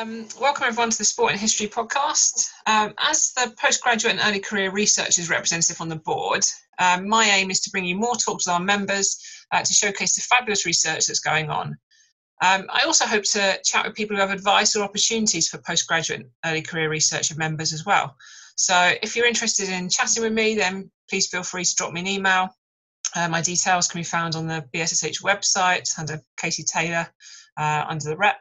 Um, welcome everyone to the Sport and History podcast. Um, as the postgraduate and early career researchers representative on the board, um, my aim is to bring you more talks with our members uh, to showcase the fabulous research that's going on. Um, I also hope to chat with people who have advice or opportunities for postgraduate and early career researcher members as well. So, if you're interested in chatting with me, then please feel free to drop me an email. Uh, my details can be found on the BSSH website under Katie Taylor uh, under the rep.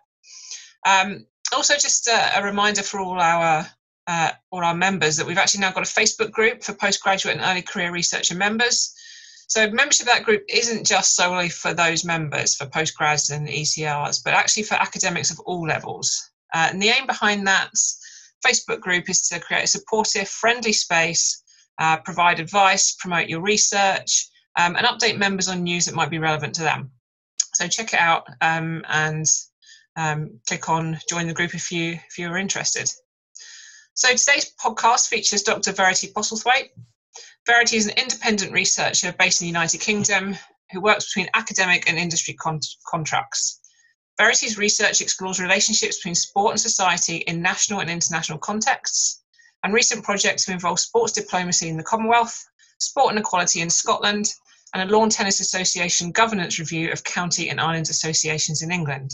Um, also, just a, a, reminder for all our uh, all our members that we've actually now got a Facebook group for postgraduate and early career researcher members. So membership of that group isn't just solely for those members, for postgrads and ECRs, but actually for academics of all levels. Uh, and the aim behind that Facebook group is to create a supportive, friendly space, uh, provide advice, promote your research, um, and update members on news that might be relevant to them. So check it out um, and um, click on join the group if you if you're interested. So today's podcast features Dr. Verity Postlethwaite. Verity is an independent researcher based in the United Kingdom who works between academic and industry con- contracts. Verity's research explores relationships between sport and society in national and international contexts, and recent projects have involved sports diplomacy in the Commonwealth, sport inequality in Scotland, and a Lawn Tennis Association governance review of county and island associations in England.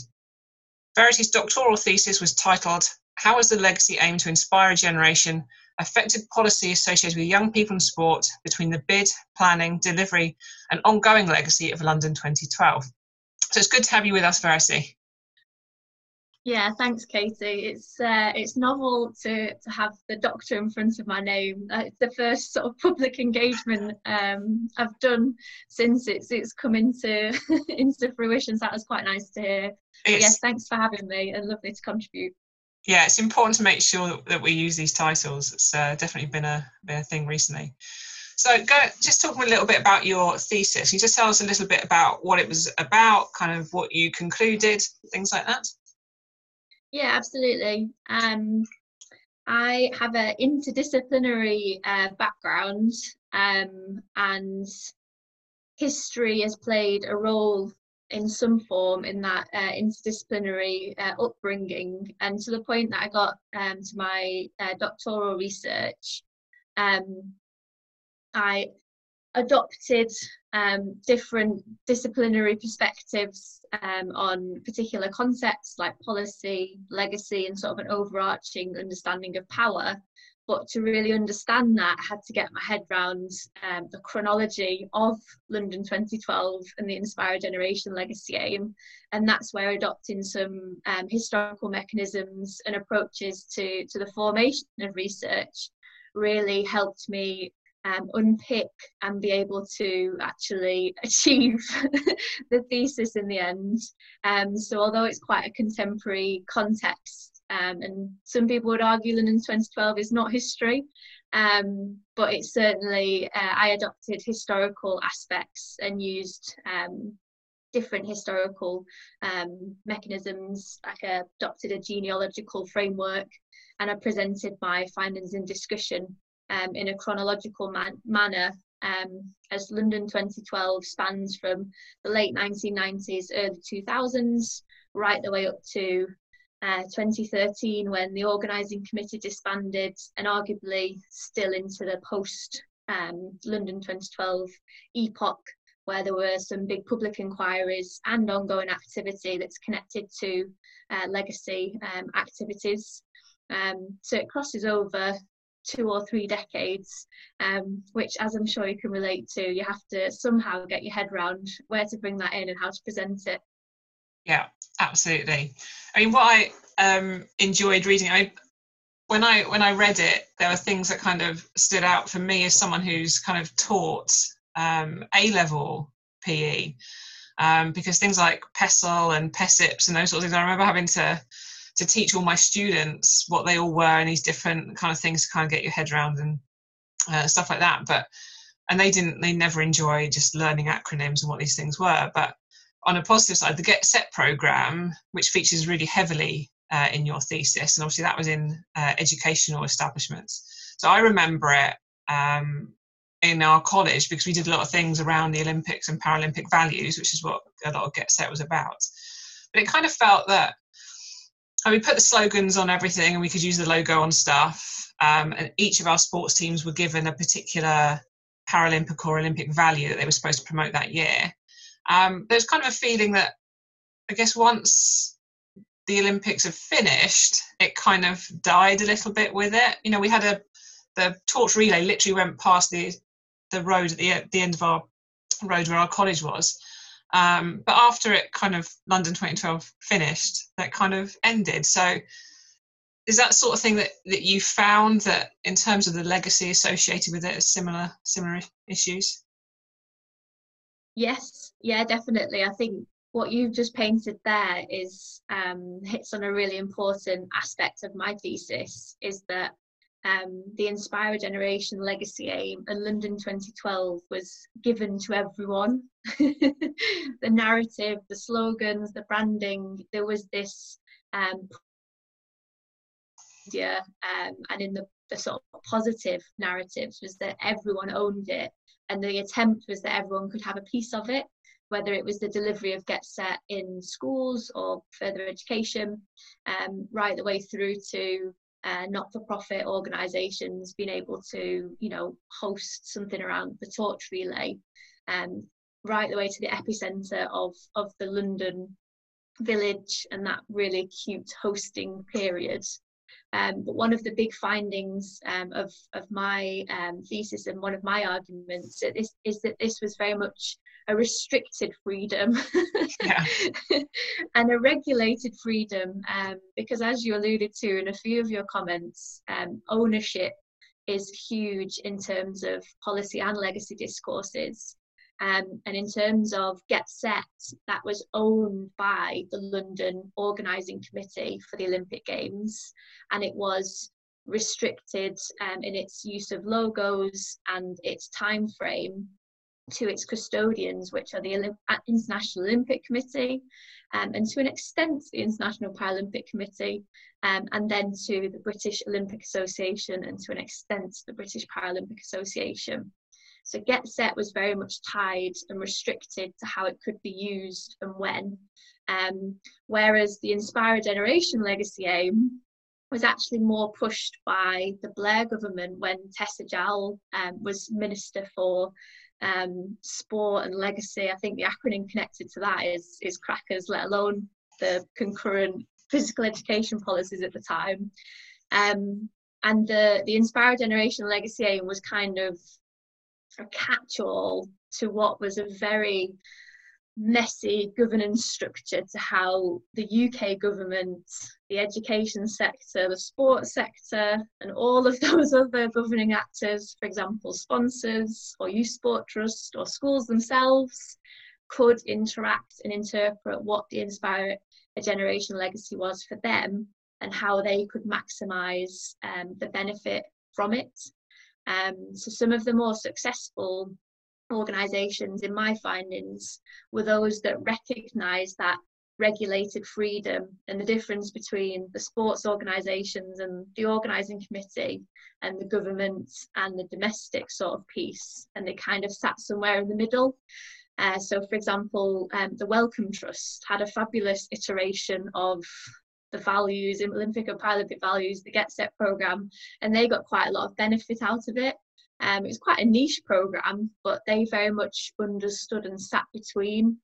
Verity's doctoral thesis was titled How the legacy aimed to inspire a generation affected policy associated with young people in sport between the bid, planning, delivery, and ongoing legacy of London 2012? So it's good to have you with us, Verity. Yeah, thanks, Katie. It's uh, it's novel to to have the doctor in front of my name. Uh, it's the first sort of public engagement um, I've done since it's it's come into into fruition. So that was quite nice to hear. yes, thanks for having me and lovely to contribute. Yeah, it's important to make sure that we use these titles. It's uh, definitely been a been a thing recently. So, go just talk a little bit about your thesis. Can you just tell us a little bit about what it was about, kind of what you concluded, things like that? Yeah, absolutely. Um, I have an interdisciplinary uh, background, um, and history has played a role in some form in that uh, interdisciplinary uh, upbringing, and to the point that I got um, to my uh, doctoral research, um, I adopted um, different disciplinary perspectives um, on particular concepts like policy, legacy, and sort of an overarching understanding of power. But to really understand that, I had to get my head around um, the chronology of London 2012 and the Inspire Generation legacy aim. And that's where adopting some um, historical mechanisms and approaches to, to the formation of research really helped me um, unpick and be able to actually achieve the thesis in the end. Um, so although it's quite a contemporary context, um, and some people would argue London 2012 is not history, um, but it certainly, uh, I adopted historical aspects and used um, different historical um, mechanisms. I adopted a genealogical framework and I presented my findings in discussion um, in a chronological man- manner um, as London 2012 spans from the late 1990s, early 2000s, right the way up to uh, 2013 when the organising committee disbanded and arguably still into the post um, London 2012 epoch where there were some big public inquiries and ongoing activity that's connected to uh, legacy um, activities. Um, so it crosses over two or three decades, um, which, as I'm sure you can relate to, you have to somehow get your head around where to bring that in and how to present it. Yeah, absolutely. I mean, what I um, enjoyed reading, I when I when I read it, there were things that kind of stood out for me as someone who's kind of taught um, A level PE, um, because things like PESSCL and PESSYPs and those sorts of things, I remember having to to teach all my students what they all were and these different kind of things to kind of get your head around and uh, stuff like that. But and they didn't, they never enjoy just learning acronyms and what these things were. But on a positive side, the Get Set program, which features really heavily uh, in your thesis, and obviously that was in uh, educational establishments. So I remember it um, in our college because we did a lot of things around the Olympics and Paralympic values, which is what a lot of Get Set was about. But it kind of felt that and we put the slogans on everything, and we could use the logo on stuff. Um, and each of our sports teams were given a particular Paralympic or Olympic value that they were supposed to promote that year. Um, there's kind of a feeling that I guess once the Olympics have finished, it kind of died a little bit with it. You know, we had a the torch relay literally went past the the road at the, at the end of our road where our college was. Um, but after it kind of London 2012 finished, that kind of ended. So is that sort of thing that, that you found that in terms of the legacy associated with it, similar similar issues? Yes, yeah, definitely. I think what you've just painted there is um, hits on a really important aspect of my thesis is that um, the Inspire Generation legacy aim and London 2012 was given to everyone. the narrative, the slogans, the branding, there was this um, um, and in the, the sort of positive narratives was that everyone owned it and the attempt was that everyone could have a piece of it whether it was the delivery of Get Set in schools or further education, um, right the way through to uh, not-for-profit organisations being able to, you know, host something around the torch relay, um, right the way to the epicentre of of the London village and that really acute hosting period. Um, but one of the big findings um, of, of my um, thesis and one of my arguments is, is that this was very much a restricted freedom. And a regulated freedom um, because as you alluded to in a few of your comments um, ownership is huge in terms of policy and legacy discourses. Um, and in terms of Get Set, that was owned by the London Organising Committee for the Olympic Games, and it was restricted um, in its use of logos and its time frame to its custodians, which are the Olymp- International Olympic Committee, um, and to an extent the International Paralympic Committee, um, and then to the British Olympic Association, and to an extent the British Paralympic Association. So Get Set was very much tied and restricted to how it could be used and when. Um, whereas the Inspire Generation legacy aim was actually more pushed by the Blair government when Tessa Jowell um, was Minister for um, Sport and Legacy. I think the acronym connected to that is, is crackers, let alone the concurrent physical education policies at the time. Um, and the, the Inspire Generation Legacy aim was kind of a catch-all to what was a very messy governance structure to how the UK government, the education sector, the sports sector, and all of those other governing actors, for example, sponsors or youth sport trust or schools themselves, could interact and interpret what the Inspire a Generation legacy was for them and how they could maximise um, the benefit from it. Um, so some of the more successful organisations in my findings were those that recognised that regulated freedom and the difference between the sports organisations and the organising committee and the government and the domestic sort of piece and they kind of sat somewhere in the middle uh, so for example um, the Wellcome Trust had a fabulous iteration of the values, Olympic and Paralympic values, the Get Set program, and they got quite a lot of benefit out of it. Um, was quite a niche program, but they very much understood and sat between.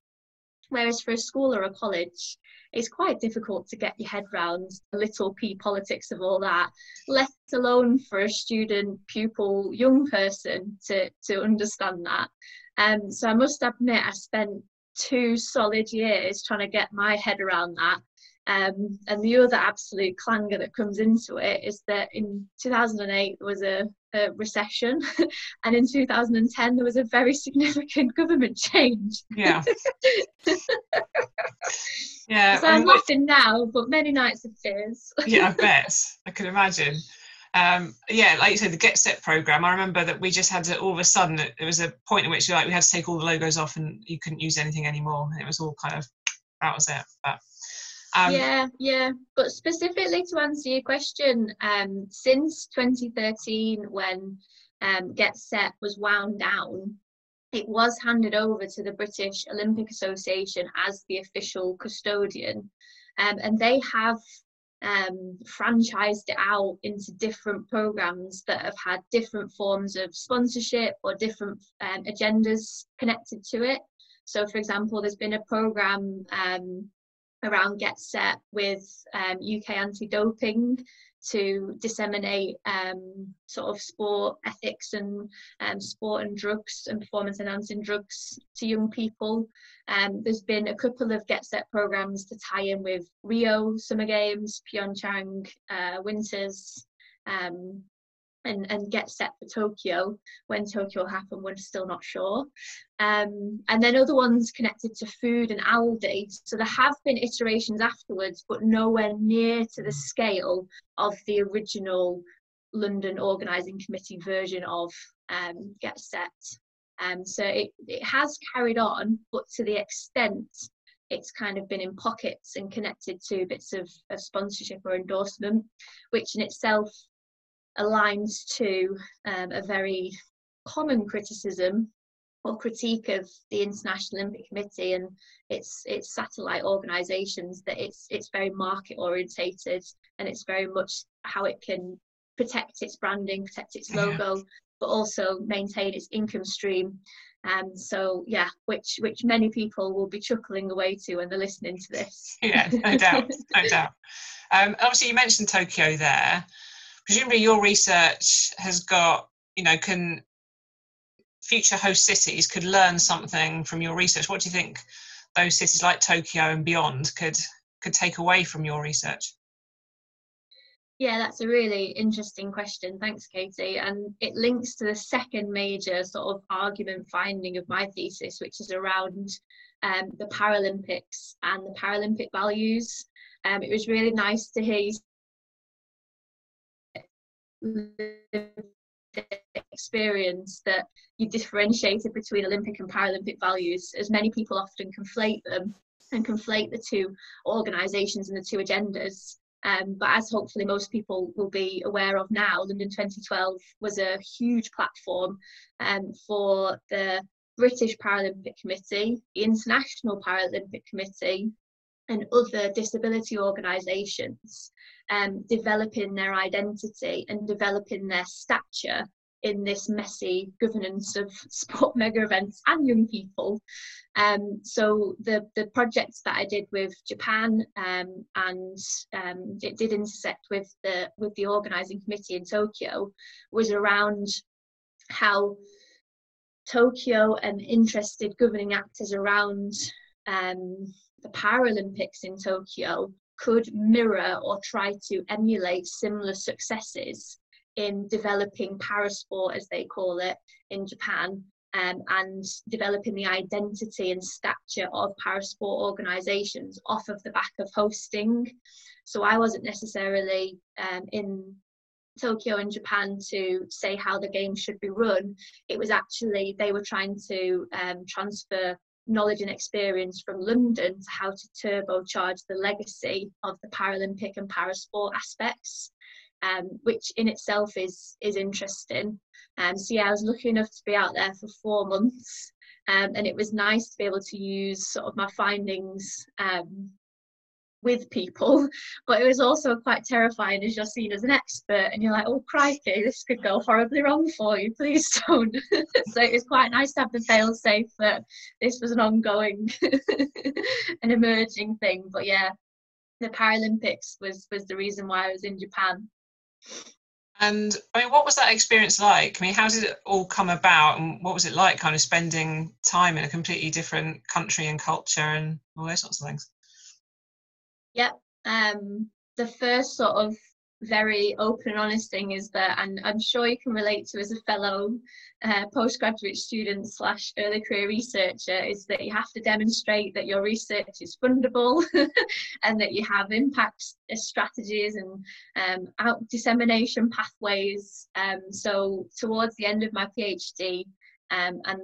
Whereas for a school or a college, it's quite difficult to get your head round the little p politics of all that, let alone for a student, pupil, young person to, to understand that. Um, so I must admit, I spent two solid years trying to get my head around that um, and the other absolute clanger that comes into it is that in 2008 there was a, a recession, and in 2010 there was a very significant government change. Yeah. yeah. So I'm laughing now, but many nights of tears. yeah, I bet. I can imagine. Um, yeah, like you said, the Get Set program. I remember that we just had to all of a sudden. There was a point in which like we had to take all the logos off and you couldn't use anything anymore. And it was all kind of that was it. But um, yeah, yeah. But specifically to answer your question, um, since 2013, when um, Get Set was wound down, it was handed over to the British Olympic Association as the official custodian. Um, and they have um, franchised it out into different programs that have had different forms of sponsorship or different um, agendas connected to it. So, for example, there's been a program um, around Get Set with UK um, anti doping to disseminate um, sort of sport ethics and um, sport and drugs and performance enhancing drugs to young people. Um, there's been a couple of Get Set programs to tie in with Rio Summer Games, Pyeongchang uh, Winters, um, and, and get set for Tokyo when Tokyo happened, we're still not sure. Um, and then other ones connected to food and Aldi. So there have been iterations afterwards, but nowhere near to the scale of the original London Organising Committee version of um, Get Set. Um, so it, it has carried on, but to the extent it's kind of been in pockets and connected to bits of, of sponsorship or endorsement, which in itself aligns to um, a very common criticism or critique of the International Olympic Committee and its its satellite organisations that it's it's very market orientated and it's very much how it can protect its branding, protect its logo, yeah. but also maintain its income stream. Um, so yeah, which which many people will be chuckling away to when they're listening to this. Yeah, no doubt, no doubt. Um, obviously, you mentioned Tokyo there presumably your research has got you know can future host cities could learn something from your research. What do you think those cities like tokyo and beyond could could take away from your research? Yeah that's a really interesting question. Thanks katie. And it links to the second major sort of argument finding of my thesis which is around um, the paralympics and the paralympic values. Um, it was really nice to hear you experience that you differentiated between Olympic and Paralympic values, as many people often conflate them and conflate the two organisations and the two agendas. Um, but as hopefully most people will be aware of now, London 2012 was a huge platform um, for the British Paralympic Committee, the International Paralympic Committee, and other disability organisations um, developing their identity and developing their stature in this messy governance of sport mega events and young people. Um, so the the projects that I did with Japan um, and um, it did intersect with the with the organising committee in Tokyo was around how Tokyo and interested governing actors around um, the Paralympics in Tokyo could mirror or try to emulate similar successes in developing parasport, as they call it, in Japan, um, and developing the identity and stature of parasport organisations off of the back of hosting. So I wasn't necessarily um, in Tokyo in Japan to say how the game should be run. It was actually they were trying to um, transfer knowledge and experience from London to how to turbocharge the legacy of the Paralympic and parasport aspects, um, which in itself is is interesting. Um, so yeah, I was lucky enough to be out there for four months, um, and it was nice to be able to use sort of my findings um, with people, but it was also quite terrifying as you're seen as an expert and you're like, oh crikey, this could go horribly wrong for you, please don't. so it was quite nice to have the fail safe that this was an ongoing an emerging thing. But yeah, the Paralympics was was the reason why I was in Japan. And I mean, what was that experience like? I mean, how did it all come about, and what was it like, kind of spending time in a completely different country and culture and all those sorts of things? Yep. Um, the first sort of very open and honest thing is that, and I'm sure you can relate to as a fellow uh, postgraduate student slash early career researcher, is that you have to demonstrate that your research is fundable and that you have impact strategies and um, out dissemination pathways. Um, so towards the end of my PhD, um, and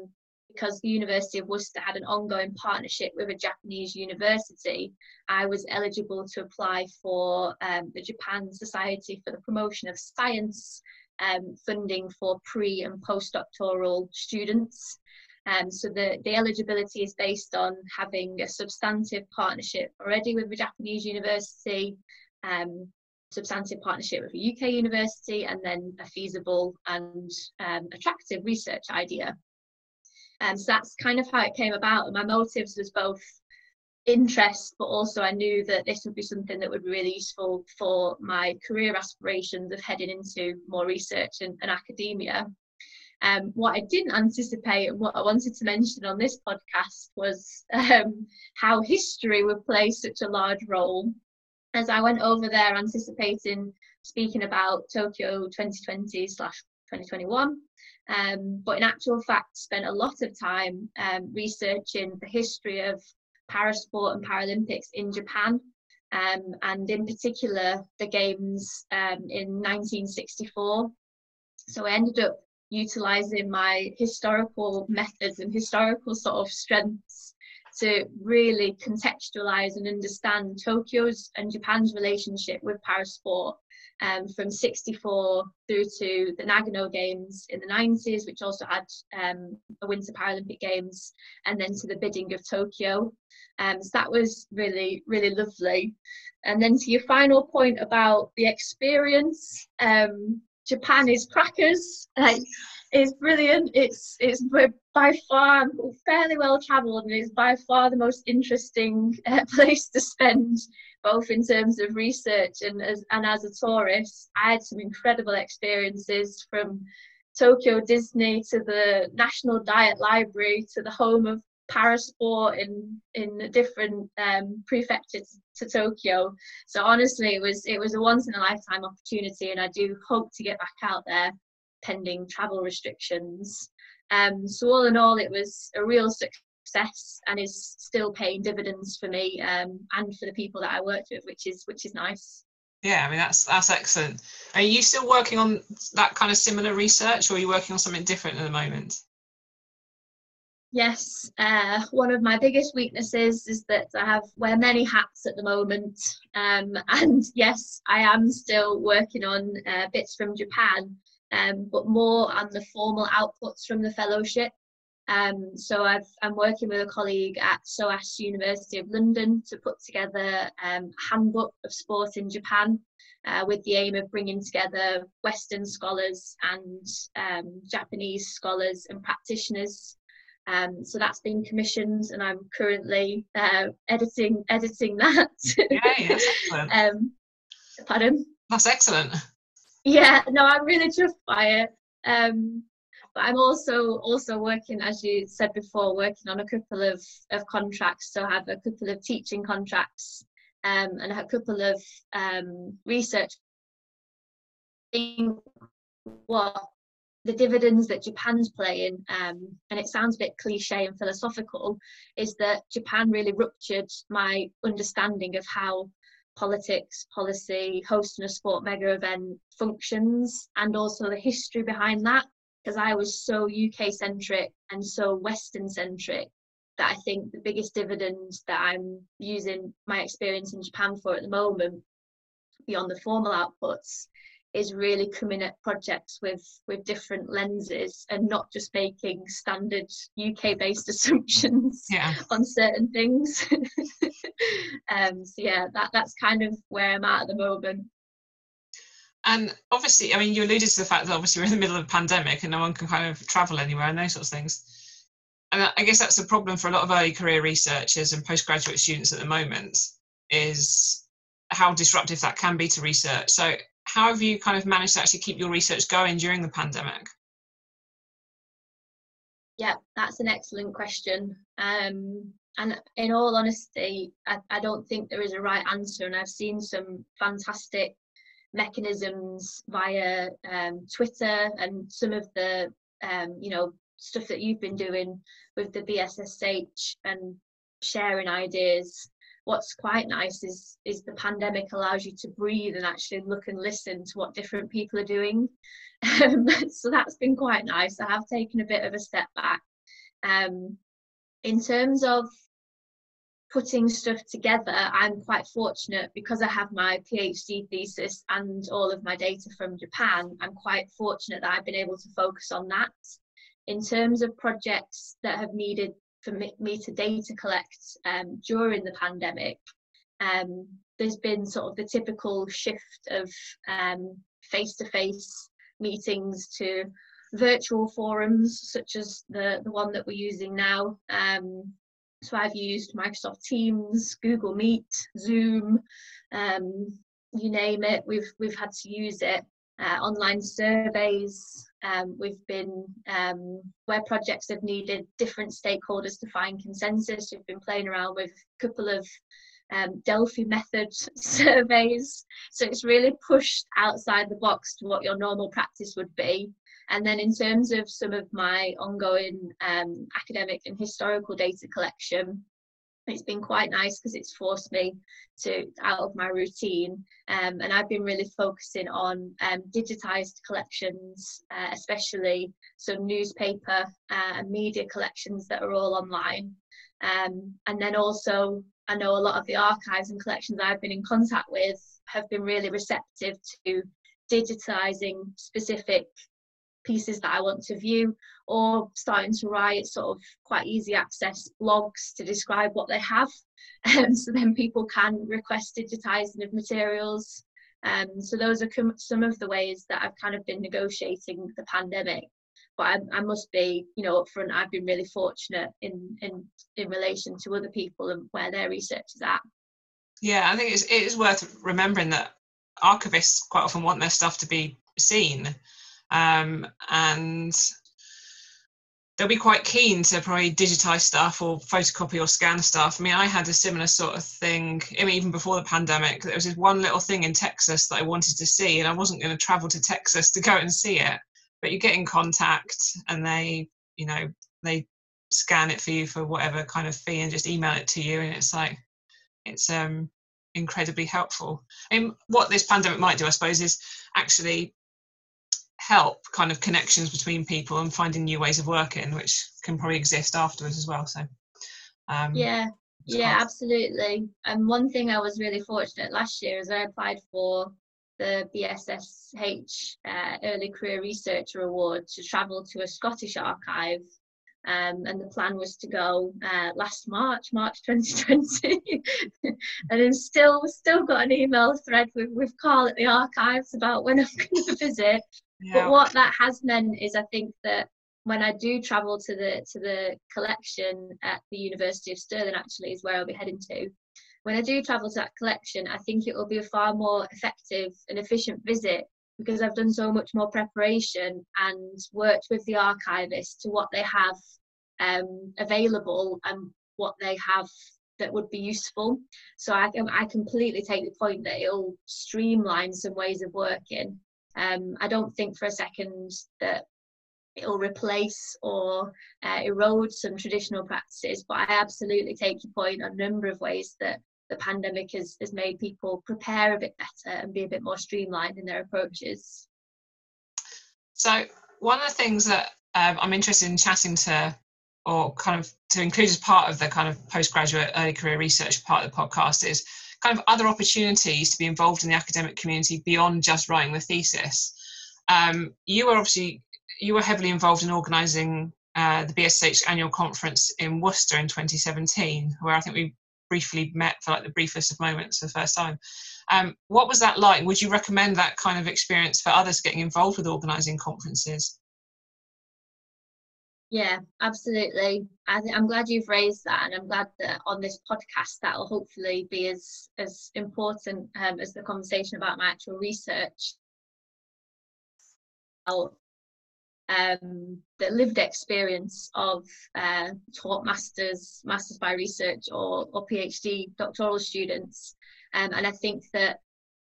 because the University of Worcester had an ongoing partnership with a Japanese university, I was eligible to apply for um, the Japan Society for the Promotion of Science um, funding for pre and postdoctoral students. Um, so the, the eligibility is based on having a substantive partnership already with a Japanese university um, substantive partnership with a UK university and then a feasible and um, attractive research idea. And so that's kind of how it came about. And my motives was both interest, but also I knew that this would be something that would be really useful for my career aspirations of heading into more research and, and academia. Um, what I didn't anticipate and what I wanted to mention on this podcast was um, how history would play such a large role. As I went over there anticipating speaking about Tokyo 2020 slash 2021, um, but in actual fact spent a lot of time um, researching the history of parasport and Paralympics in Japan, um, and in particular the games um, in 1964. So I ended up utilizing my historical methods and historical sort of strengths to really contextualize and understand Tokyo's and Japan's relationship with parasport um, from 64 through to the Nagano Games in the 90s, which also had um, a Winter Paralympic Games, and then to the bidding of Tokyo. Um, so that was really, really lovely. And then to your final point about the experience, um, Japan is crackers. Like, it's brilliant. It's it's by far fairly well travelled and it's by far the most interesting uh, place to spend, both in terms of research and as and as a tourist. I had some incredible experiences from Tokyo Disney to the National Diet Library to the home of parasport in in different um, prefectures to Tokyo. So honestly, it was it was a once in a lifetime opportunity, and I do hope to get back out there pending travel restrictions. Um, so all in all, it was a real success and is still paying dividends for me um, and for the people that I worked with, which is which is nice. Yeah, I mean that's that's excellent. Are you still working on that kind of similar research, or are you working on something different at the moment? Yes, uh, one of my biggest weaknesses is that I have wear many hats at the moment, um, and yes, I am still working on uh, bits from Japan, um, but more on the formal outputs from the fellowship. Um, so i am working with a colleague at SOAS University of London to put together um, a handbook of sport in Japan uh, with the aim of bringing together Western scholars and um, Japanese scholars and practitioners um, so that's been commissioned, and I'm currently uh, editing editing that. Yay, that's excellent. um, pardon. That's excellent. Yeah, no, I'm really chuffed by it. Um, but I'm also also working, as you said before, working on a couple of, of contracts. So I have a couple of teaching contracts um, and a couple of um, research. What the dividends that Japan's playing, um, and it sounds a bit cliche and philosophical, is that Japan really ruptured my understanding of how politics, policy, hosting a sport mega event functions, and also the history behind that. Because I was so UK centric and so Western centric that I think the biggest dividend that I'm using my experience in Japan for at the moment, beyond the formal outputs, is really coming at projects with with different lenses and not just making standard UK based assumptions yeah. on certain things. um, so yeah, that that's kind of where I'm at at the moment. And obviously, I mean, you alluded to the fact that obviously we're in the middle of a pandemic and no one can kind of travel anywhere and those sorts of things. And I guess that's a problem for a lot of early career researchers and postgraduate students at the moment is how disruptive that can be to research. So how have you kind of managed to actually keep your research going during the pandemic? Yeah, that's an excellent question. Um, and in all honesty, I, I don't think there is a right answer. And I've seen some fantastic mechanisms via um, Twitter and some of the, um, you know, stuff that you've been doing with the BSSH and sharing ideas. What's quite nice is is the pandemic allows you to breathe and actually look and listen to what different people are doing. Um, so that's been quite nice. I have taken a bit of a step back. Um, in terms of putting stuff together i'm quite fortunate because i have my phd thesis and all of my data from japan i'm quite fortunate that i've been able to focus on that in terms of projects that have needed for me, to data collect um, during the pandemic. Um, there's been sort of the typical shift of face to face meetings to virtual forums, such as the, the one that we're using now. Um, so I've used Microsoft Teams, Google Meet, Zoom, um, you name it. We've we've had to use it. Uh, online surveys. Um, we've been um, where projects have needed different stakeholders to find consensus. We've been playing around with a couple of um, Delphi method surveys. So it's really pushed outside the box to what your normal practice would be. And then in terms of some of my ongoing um, academic and historical data collection, it's been quite nice because it's forced me to out of my routine. Um, and I've been really focusing on um, digitized collections uh, especially some newspaper uh, and media collections that are all online. Um, and then also I know a lot of the archives and collections I've been in contact with have been really receptive to digitizing specific pieces that I want to view or starting to write sort of quite easy access blogs to describe what they have. Um, so then people can request digitizing of materials. Um, so those are some of the ways that I've kind of been negotiating the pandemic. But I, I must be, you know, upfront. I've been really fortunate in in in relation to other people and where their research is at. Yeah, I think it's it is worth remembering that archivists quite often want their stuff to be seen um, and they'll be quite keen to probably digitize stuff or photocopy or scan stuff. I mean, I had a similar sort of thing, I mean, even before the pandemic, there was this one little thing in Texas that I wanted to see, and I wasn't going to travel to Texas to go and see it. But you get in contact and they, you know, they scan it for you for whatever kind of fee and just email it to you. And it's like, it's um incredibly helpful. And what this pandemic might do, I suppose, is actually help kind of connections between people and finding new ways of working, which can probably exist afterwards as well. So, um, yeah, yeah, absolutely. And one thing I was really fortunate last year is I applied for the BSSH uh, Early Career Researcher Award to travel to a Scottish archive. Um, and the plan was to go uh, last March, March 2020, and then still still got an email thread with, with Carl at the archives about when I'm going to visit. Yeah. But what that has meant is I think that when I do travel to the to the collection at the University of Stirling actually is where I'll be heading to. When I do travel to that collection, I think it will be a far more effective and efficient visit because I've done so much more preparation and worked with the archivist to what they have um, available and what they have that would be useful. So I, I completely take the point that it'll streamline some ways of working um, I don't think for a second that it'll replace or uh, erode some traditional practices, but I absolutely take your point on a number of ways that the pandemic has, has made people prepare a bit better and be a bit more streamlined in their approaches. So, one of the things that um, I'm interested in chatting to, or kind of to include as part of the kind of postgraduate early career research part of the podcast, is kind of other opportunities to be involved in the academic community beyond just writing the thesis. Um, you were obviously you were heavily involved in organising uh, the BSH annual conference in Worcester in 2017, where I think we briefly met for like the briefest of moments for the first time. Um, what was that like? Would you recommend that kind of experience for others getting involved with organising conferences? Yeah, absolutely. I I'm glad you've raised that, and I'm glad that on this podcast that will hopefully be as as important um, as the conversation about my actual research. Um, the lived experience of uh, taught masters, masters by research, or or PhD doctoral students, um, and I think that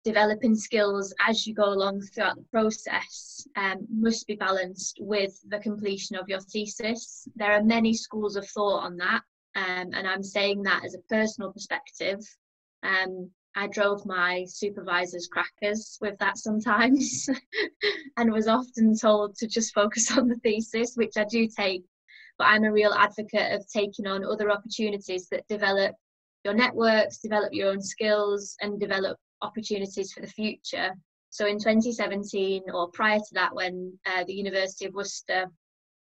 developing skills as you go along throughout the process um, must be balanced with the completion of your thesis. There are many schools of thought on that, um, and I'm saying that as a personal perspective. Um, I drove my supervisor's crackers with that sometimes and was often told to just focus on the thesis, which I do take. But I'm a real advocate of taking on other opportunities that develop your networks, develop your own skills, and develop opportunities for the future. So in 2017, or prior to that, when uh, the University of Worcester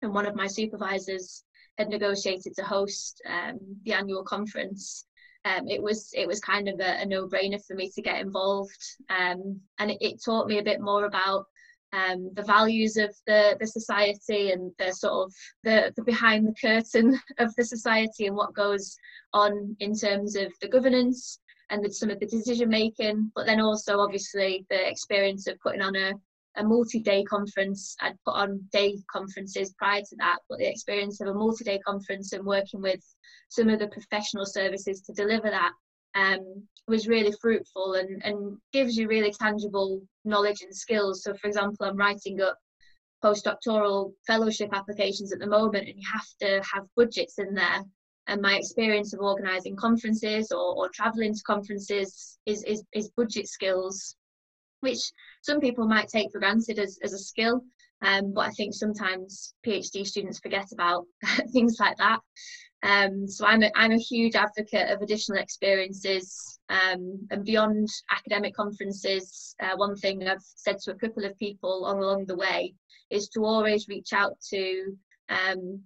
and one of my supervisors had negotiated to host um, the annual conference, um, it was it was kind of a, a no-brainer for me to get involved um, and it, it, taught me a bit more about um, the values of the, the society and the sort of the, the behind the curtain of the society and what goes on in terms of the governance and some of the decision making but then also obviously the experience of putting on a, a multi-day conference i'd put on day conferences prior to that but the experience of a multi-day conference and working with some of the professional services to deliver that um, was really fruitful and, and gives you really tangible knowledge and skills. So, for example, I'm writing up postdoctoral fellowship applications at the moment, and you have to have budgets in there. And my experience of organising conferences or, or travelling to conferences is, is, is budget skills, which some people might take for granted as, as a skill. Um, but I think sometimes PhD students forget about things like that. Um, so I'm a, I'm a huge advocate of additional experiences um, and beyond academic conferences. Uh, one thing I've said to a couple of people along, the way is to always reach out to um,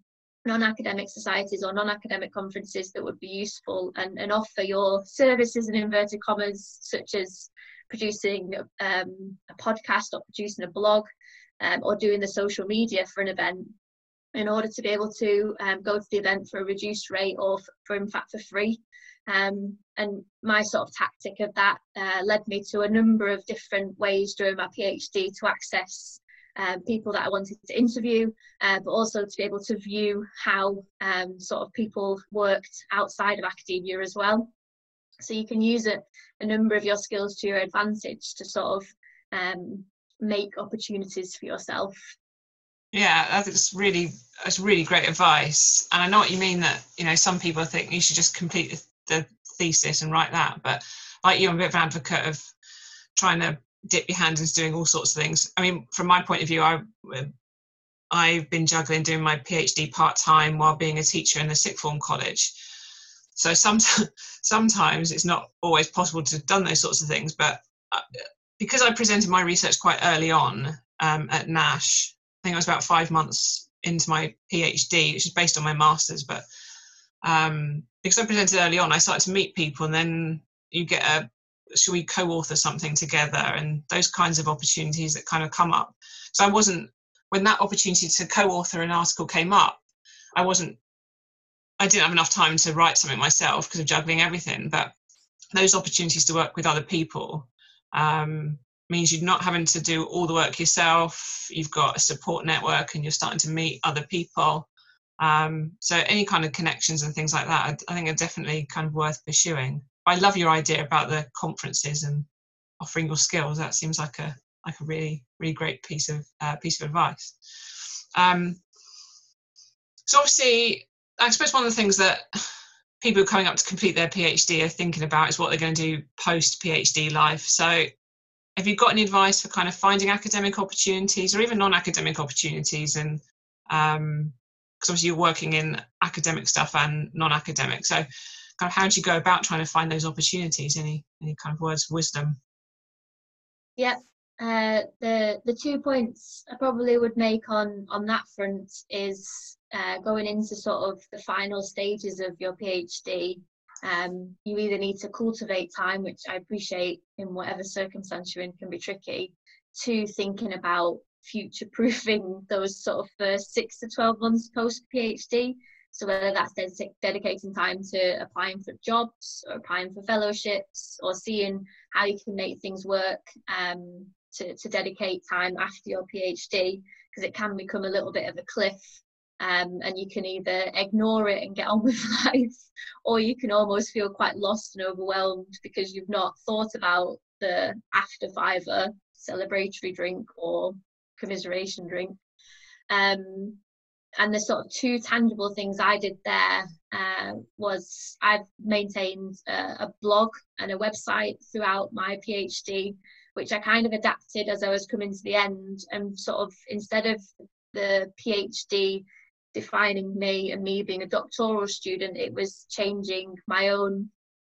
non-academic societies or non-academic conferences that would be useful and, and offer your services in inverted commas, such as producing um, a podcast or producing a blog um, or doing the social media for an event in order to be able to um, go to the event for a reduced rate or for in fact for free. Um, and my sort of tactic of that uh, led me to a number of different ways during my PhD to access um, people that I wanted to interview, uh, but also to be able to view how um, sort of people worked outside of academia as well. So you can use a, a number of your skills to your advantage to sort of um, make opportunities for yourself yeah, that's really that's really great advice. And I know what you mean that you know some people think you should just complete the, the thesis and write that, but like you, I'm a bit of an advocate of trying to dip your hands into doing all sorts of things. I mean, from my point of view, I I've been juggling doing my PhD part time while being a teacher in the sixth form college. So sometimes sometimes it's not always possible to have done those sorts of things, but uh, because I presented my research quite early on um, at NASSH, I think I was about five months into my PhD, which is based on my master's. But um, because I presented early on, I started to meet people, and then you get a should we co-author something together, and those kinds of opportunities that kind of come up. So I wasn't when that opportunity to co-author an article came up, I wasn't. I didn't have enough time to write something myself because of juggling everything. But those opportunities to work with other people um, means you're not having to do all the work yourself. You've got a support network and you're starting to meet other people. Um, so any kind of connections and things like that, I, I think are definitely kind of worth pursuing. I love your idea about the conferences and offering your skills. That seems like a like a really really great piece of uh, piece of advice. Um, so obviously, I suppose one of the things that people coming up to complete their PhD are thinking about is what they're going to do post PhD life. So have you got any advice for kind of finding academic opportunities or even non-academic opportunities and um because obviously you're working in academic stuff and non-academic so kind of how do you go about trying to find those opportunities? Any any kind of words of wisdom? Yeah uh, the the two points I probably would make on on that front is uh, going into sort of the final stages of your PhD um, you either need to cultivate time, which I appreciate in whatever circumstance you're in can be tricky, to thinking about future proofing those sort of first six to 12 months post PhD. So whether that's ded- dedicating time to applying for jobs or applying for fellowships or seeing how you can make things work um, to, to dedicate time after your PhD, because it can become a little bit of a cliff um, and you can either ignore it and get on with life, or you can almost feel quite lost and overwhelmed because you've not thought about the after viva celebratory drink or commiseration drink. Um, and the sort of two tangible things I did there uh, was I've maintained a, a blog and a website throughout my PhD, which I kind of adapted as I was coming to the end, and sort of instead of the PhD defining me and me being a doctoral student, it was changing my own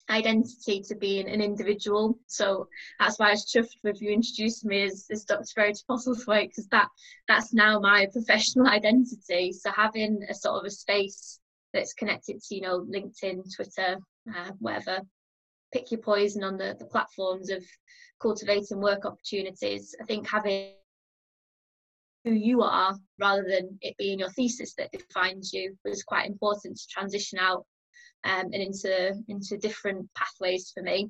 identity to being an individual. So that's why I was chuffed with you introducing me as, as Dr. Verity Postlethwaite because that that's now my professional identity. So having a sort of a space that's connected to you know linkedin twitter uh, whatever pick your poison on the, the platforms of cultivating work opportunities i think having who you are rather than it being your thesis that defines you was quite important to transition out um, and into into different pathways for me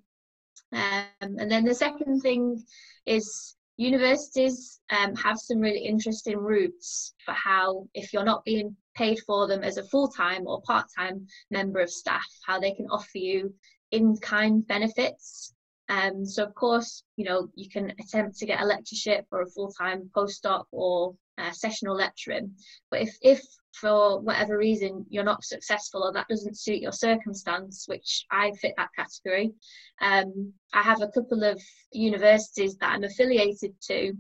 um, and then the second thing is universities um, have some really interesting routes for how, if you're not being paid for them as a full time or part time member of staff, how they can offer you in kind benefits. Um, so, of course, you know, you can attempt to get a lectureship or a full time postdoc or uh, sessional lecturing. But if, if for whatever reason you're not successful or that doesn't suit your circumstance, which I fit that category, um, I have a couple of universities that I'm affiliated to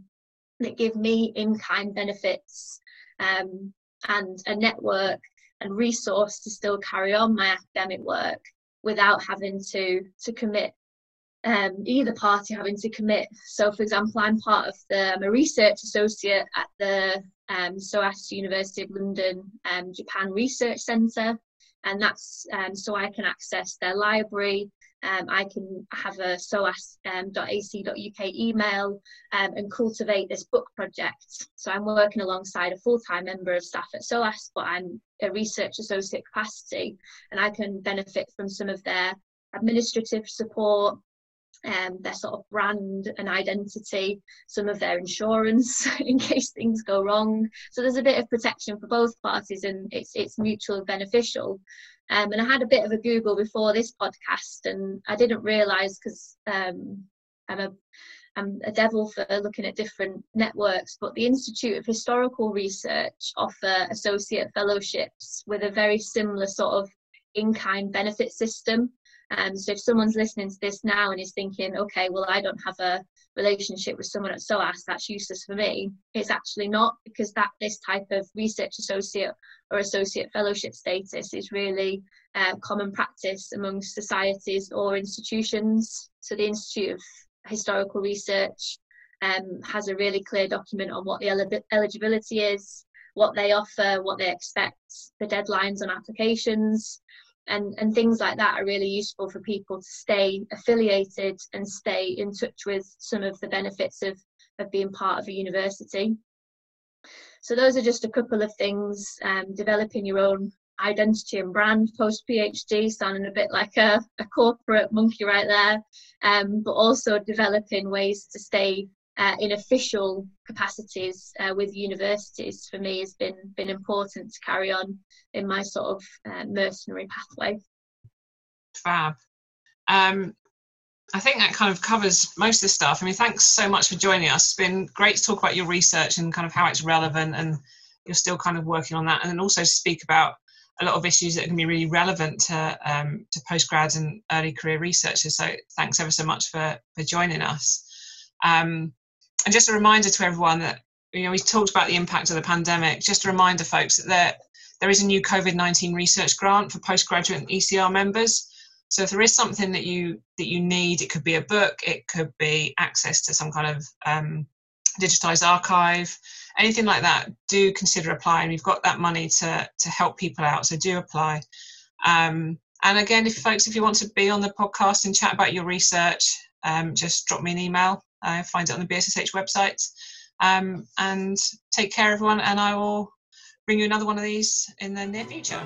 that give me in kind benefits um, and a network and resource to still carry on my academic work without having to to commit um, either party having to commit. So, for example, I'm part of the, I'm a research associate at the um, SOAS University of London um, Japan Research Centre, and that's um, so I can access their library. Um, I can have a soas.ac.uk um, email and cultivate this book project. So I'm working alongside a full-time member of staff at SOAS, but I'm a research associate capacity, and I can benefit from some of their administrative support, um, their sort of brand and identity, some of their insurance in case things go wrong. So there's a bit of protection for both parties, and it's it's mutually beneficial. Um, and I had a bit of a Google before this podcast, and I didn't realise because um, I'm a I'm a devil for looking at different networks, but the Institute of Historical Research offer associate fellowships with a very similar sort of in-kind benefit system. Um, so if someone's listening to this now and is thinking, okay, well, I don't have a relationship with someone at SOAS, that's useless for me. It's actually not because that this type of research associate or associate fellowship status is really uh, common practice amongst societies or institutions. So the Institute of Historical Research um, has a really clear document on what the el- eligibility is, what they offer, what they expect, the deadlines on applications and and things like that are really useful for people to stay affiliated and stay in touch with some of the benefits of of being part of a university. So those are just a couple of things um, developing your own identity and brand post phd sounding a bit like a, a corporate monkey right there um, but also developing ways to stay uh, in official capacities uh, with universities for me has been been important to carry on in my sort of uh, mercenary pathway. Fab. Um, I think that kind of covers most of the stuff. I mean, thanks so much for joining us. It's been great to talk about your research and kind of how it's relevant, and you're still kind of working on that, and then also speak about a lot of issues that can be really relevant to um, to postgrads and early career researchers. So thanks ever so much for for joining us. Um, and just a reminder to everyone that you know we talked about the impact of the pandemic. Just a reminder, folks, that there there is a new COVID nineteen research grant for postgraduate and ECR members. So if there is something that you that you need, it could be a book, it could be access to some kind of um, digitized archive, anything like that. Do consider applying. We've got that money to to help people out, so do apply. Um, and again, if folks, if you want to be on the podcast and chat about your research, um, just drop me an email uh, find it on the BSSH website. Um, and take care, everyone, and I will bring you another one of these in the near future.